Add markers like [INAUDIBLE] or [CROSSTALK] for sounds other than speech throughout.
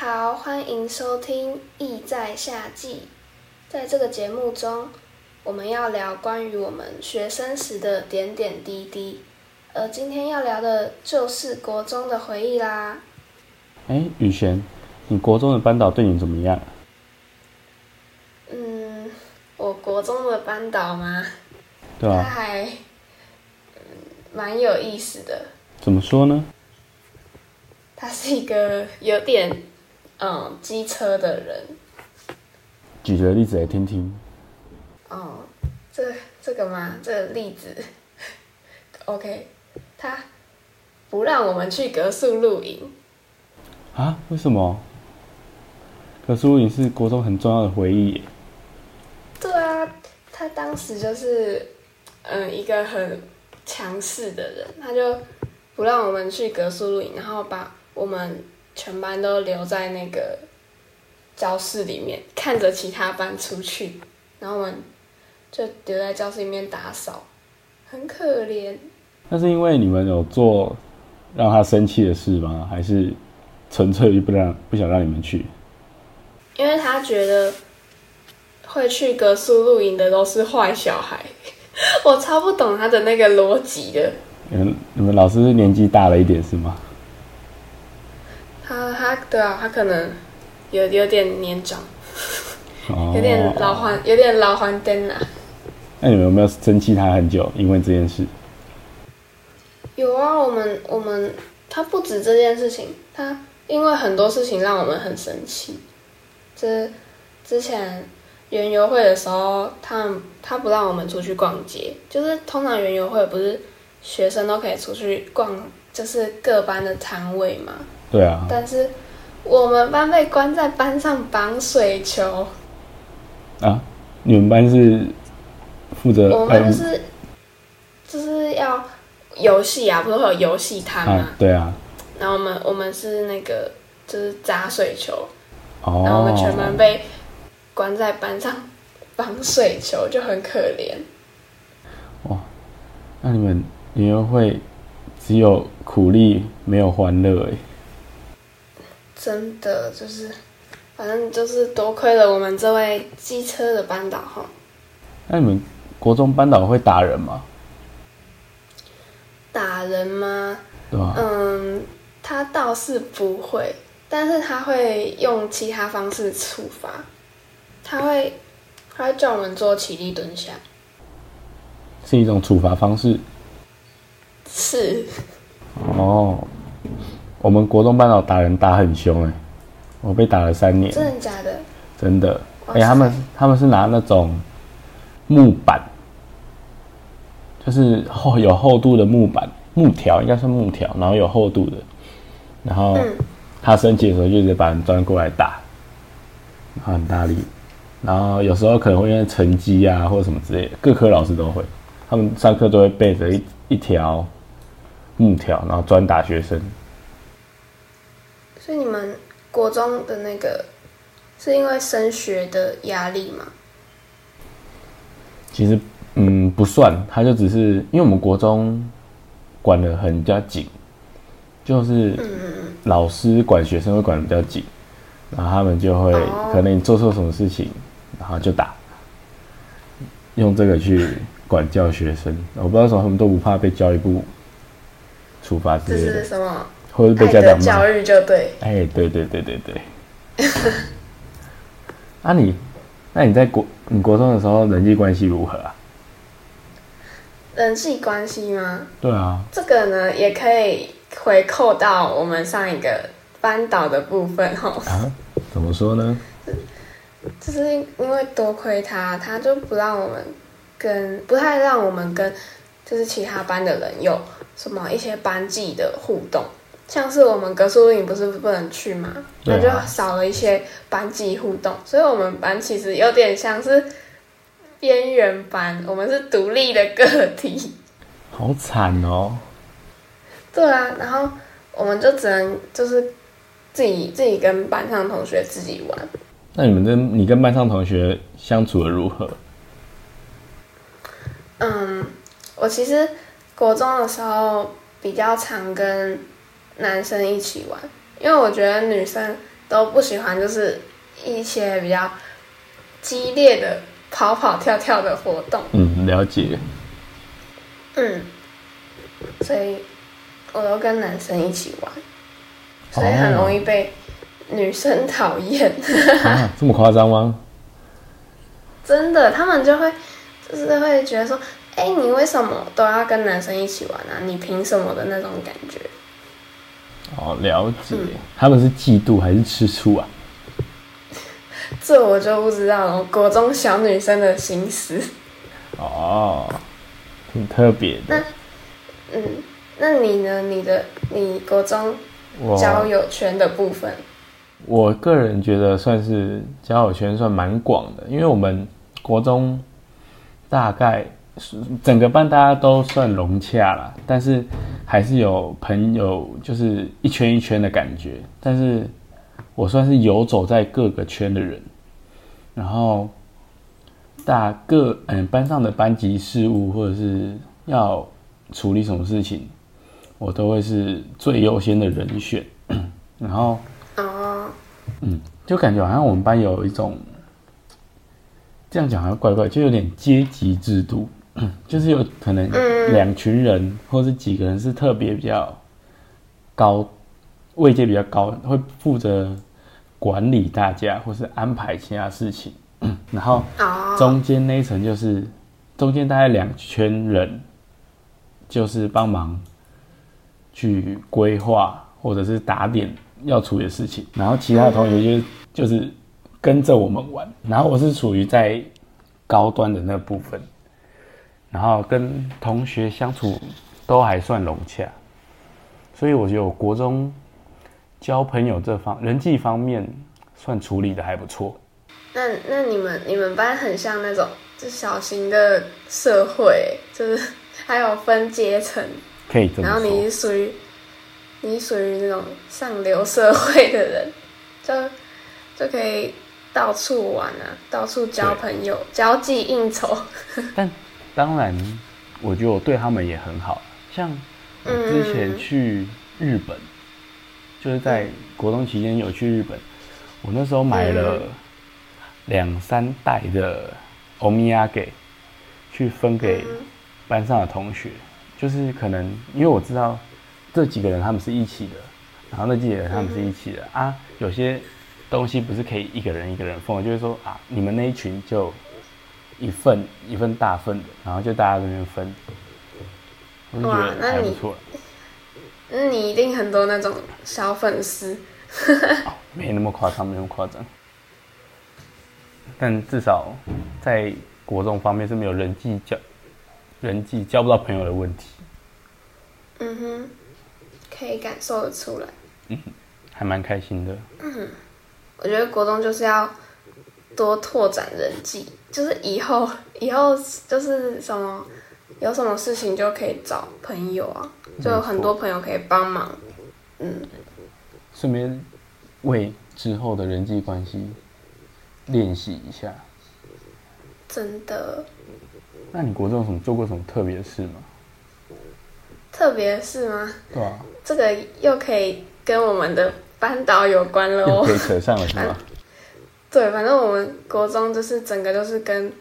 好，欢迎收听《意在夏季》。在这个节目中，我们要聊关于我们学生时的点点滴滴，而今天要聊的就是国中的回忆啦。哎，雨璇，你国中的班导对你怎么样？嗯，我国中的班导吗？对啊，他还嗯蛮有意思的。怎么说呢？他是一个有点嗯机车的人。举个例子来听听。哦，这这个吗？这个例子，[LAUGHS] OK，他不让我们去格宿露营。啊？为什么？可是露营是国中很重要的回忆耶。对啊，他当时就是嗯一个很强势的人，他就不让我们去格宿露营，然后把我们全班都留在那个教室里面，看着其他班出去，然后我们就留在教室里面打扫，很可怜。那是因为你们有做让他生气的事吗？还是纯粹不让不想让你们去？因为他觉得会去格宿露营的都是坏小孩，[LAUGHS] 我超不懂他的那个逻辑的。你们你们老师是年纪大了一点是吗？他他对啊，他可能有有点年长，哦 [LAUGHS] 有点老黄有点老黄灯啊。那你们有没有生气他很久？因为这件事？有啊，我们我们他不止这件事情，他因为很多事情让我们很生气。这之前园游会的时候，他们他不让我们出去逛街，就是通常园游会不是学生都可以出去逛，就是各班的摊位嘛。对啊，但是我们班被关在班上绑水球，啊，你们班是负责我们呃是就是要游戏啊，不是会有游戏摊吗？啊，对啊，然后我们我们是那个就是砸水球，哦，然后我们全班被关在班上绑水球，就很可怜。哇那你们园游会只有苦力没有欢乐哎，真的就是，反正就是多亏了我们这位机车的班导哈。那你们国中班导会打人吗？打人吗？对吧？嗯，他倒是不会，但是他会用其他方式处罚。他会，他会叫我们做起立蹲下。是一种处罚方式是，哦。我们国中班导打人打很凶哎，我被打了三年，真的假的？真的。哎、他们他们是拿那种木板，就是厚有厚度的木板，木条应该是木条，然后有厚度的。然后嗯他生气的时候，就直接把人端过来打，然后很大力。然后有时候可能会因为成绩啊或者什么之类的，各科老师都会，他们上课都会背着一一条木条，然后专打学生。国中的那个是因为升学的压力吗？其实，嗯，不算，他就只是因为我们国中管的很比较紧，就是老师管学生会管的比较紧，然后他们就会、哦可能你做错什么事情，然后就打，用这个去管教学生。我不知道为什么他们都不怕被教育部处罚之这类的，是什么？或者被家长骂。教育就对。哎，对对对对对。[LAUGHS] 啊你，那你在国你国中的时候人际关系如何啊？人际关系吗？对啊，这个呢，也可以回扣到我们上一个班导的部分哦。啊，怎么说呢？就是因为多亏他，他就不让我们跟不太让我们跟就是其他班的人有什么一些班级的互动，像是我们格数营不是不能去嘛，那啊就少了一些班级互动，所以我们班其实有点像是边缘班，我们是独立的个体。好惨哦！对啊，然后我们就只能就是自己自己跟班上同学自己玩。那你们跟你跟班上同学相处的如何？嗯，我其实国中的时候比较常跟男生一起玩，因为我觉得女生都不喜欢就是一些比较激烈的跑跑跳跳的活动。嗯，了解。嗯，所以我都跟男生一起玩，所以很容易被女生讨厌。啊，[LAUGHS] 这么夸张吗？真的，他们就会就是会觉得说，哎、你为什么都要跟男生一起玩啊？你凭什么的那种感觉？哦，了解。他们是嫉妒还是吃醋啊？这我就不知道了。国中小女生的心思。哦，挺特别的。嗯，那你呢？你的你国中交友圈的部分，我个人觉得算是交友圈算蛮广的，因为我们国中大概整个班大家都算融洽啦，但是还是有朋友就是一圈一圈的感觉，但是我算是游走在各个圈的人，然后大各嗯班上的班级事务或者是要处理什么事情，我都会是最优先的人选，[COUGHS] 然后。哦，就感觉好像我们班有一种，这样讲好像怪怪，就有点阶级制度，就是有可能两群人或是几个人是特别比较高位阶比较高，会负责管理大家或是安排其他事情，然后哦，中间那一层就是中间大概两圈人，就是帮忙去规划或者是打点要处理的事情，然后其他的同学就就是跟着我们玩，然后我是属于在高端的那部分，然后跟同学相处都还算融洽，所以我觉得我国中交朋友这方人际方面算处理的还不错。那那你们你们班很像那种就小型的社会，就是还有分阶层，可以这么然后你，是属于你属于那种上流社会的人，就就可以到处玩啊，到处交朋友，交际应酬。[LAUGHS] 但当然，我觉得我对他们也很好。像我之前去日本，就是在国中期间有去日本，我那时候买了两三袋的欧米亚给，去分给班上的同学。就是可能因为我知道这几个人他们是一起的，然后那几个人他们是一起的、啊，有些东西不是可以一个人一个人分，我就是说啊，你们那一群就一份一份大份的，然后就大家在那边分，我就觉哇得那你还不错了。嗯，你一定很多那种小粉丝。哦，没那么夸张，没那么夸张。但至少在国中方面是没有人际交人际交不到朋友的问题，嗯哼，可以感受得出来。嗯还蛮开心的。嗯我觉得国中就是要多拓展人际，就是以后 [LAUGHS] 以后就是什么有什么事情就可以找朋友啊，就有很多朋友可以帮忙。嗯，顺便为之后的人际关系练习一下。真的，那你国中有什么做过什么特别的事吗？特别事吗？对啊，这个又可以跟我们的班导有关了哦又可。以扯上了是吗？[LAUGHS] 对，反正我们国中就是整个就是跟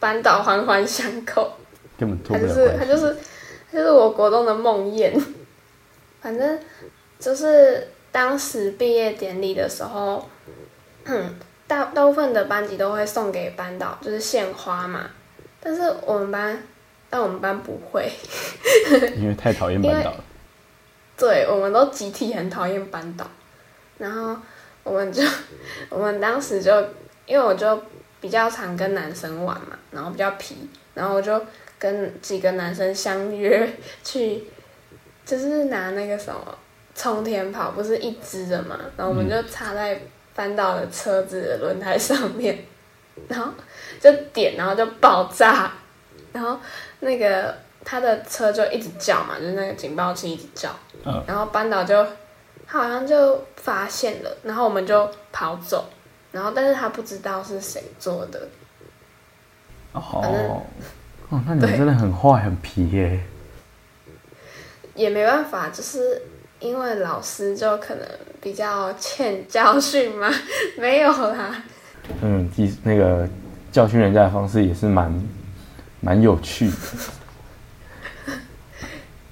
班导环环相扣。根本脱他就是不了关系。他就是他就是我国中的梦魇。反正就是当时毕业典礼的时候，嗯，大大部分的班级都会送给班导，就是献花嘛。但是我们班，但我们班不会。[LAUGHS] 因为太讨厌班导了。对，我们都集体很讨厌班导，然后我们就，我们当时就，因为我就比较常跟男生玩嘛，然后比较皮，然后我就跟几个男生相约去，就是拿那个什么冲天炮，不是一支的嘛，然后我们就插在班导的车子的轮胎上面，[LAUGHS] 然后就点，然后就爆炸，然后那个他的车就一直叫嘛，就是那个警报器一直叫，嗯。然后班导就他好像就发现了，然后我们就跑走，然后但是他不知道是谁做的，哦，哦，那你们真的很坏很皮耶。也没办法，就是因为老师就可能比较欠教训嘛，[LAUGHS] 没有啦。嗯，记那个教训人家的方式也是蛮蛮有趣的。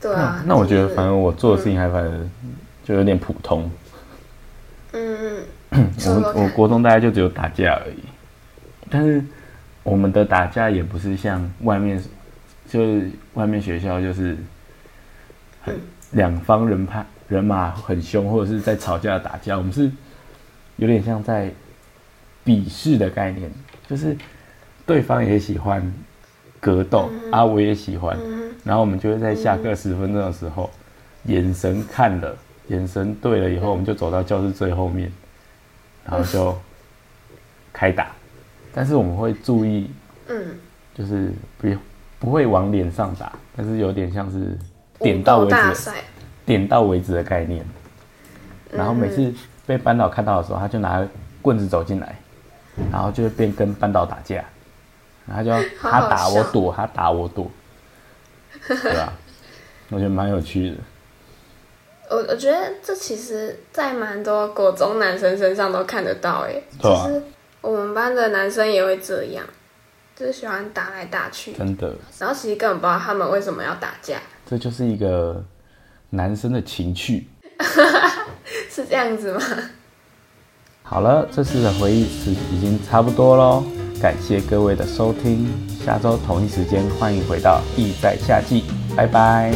对啊，那我觉得反正我做的事情还反而就有点普通。嗯嗯，我们我国中大概就只有打架而已，但是我们的打架也不是像外面，就是外面学校就是很两方人派人马很凶，或者是在吵架打架。我们是有点像在比试的概念，就是对方也喜欢格斗，啊，我也喜欢，然后我们就会在下课十分钟的时候，眼神看了，眼神对了以后，我们就走到教室最后面，然后就 [LAUGHS] 开打。但是我们会注意，嗯，就是不不会往脸上打，但是有点像是点到为止，点到为止的概念。然后每次被班导看到的时候，他就拿棍子走进来，然后就会变跟班导打架，然后就 [LAUGHS] 他打我躲，他打我躲，对吧？我觉得蛮有趣的。我我觉得这其实，在蛮多国中男生身上都看得到，哎，对啊就是我们班的男生也会这样，就是喜欢打来打去，真的，然后其实根本不知道他们为什么要打架，这就是一个男生的情趣。[LAUGHS] 是这样子吗？好了，这次的回忆是已经差不多喽，感谢各位的收听，下周同一时间欢迎回到《意在夏季》，拜拜。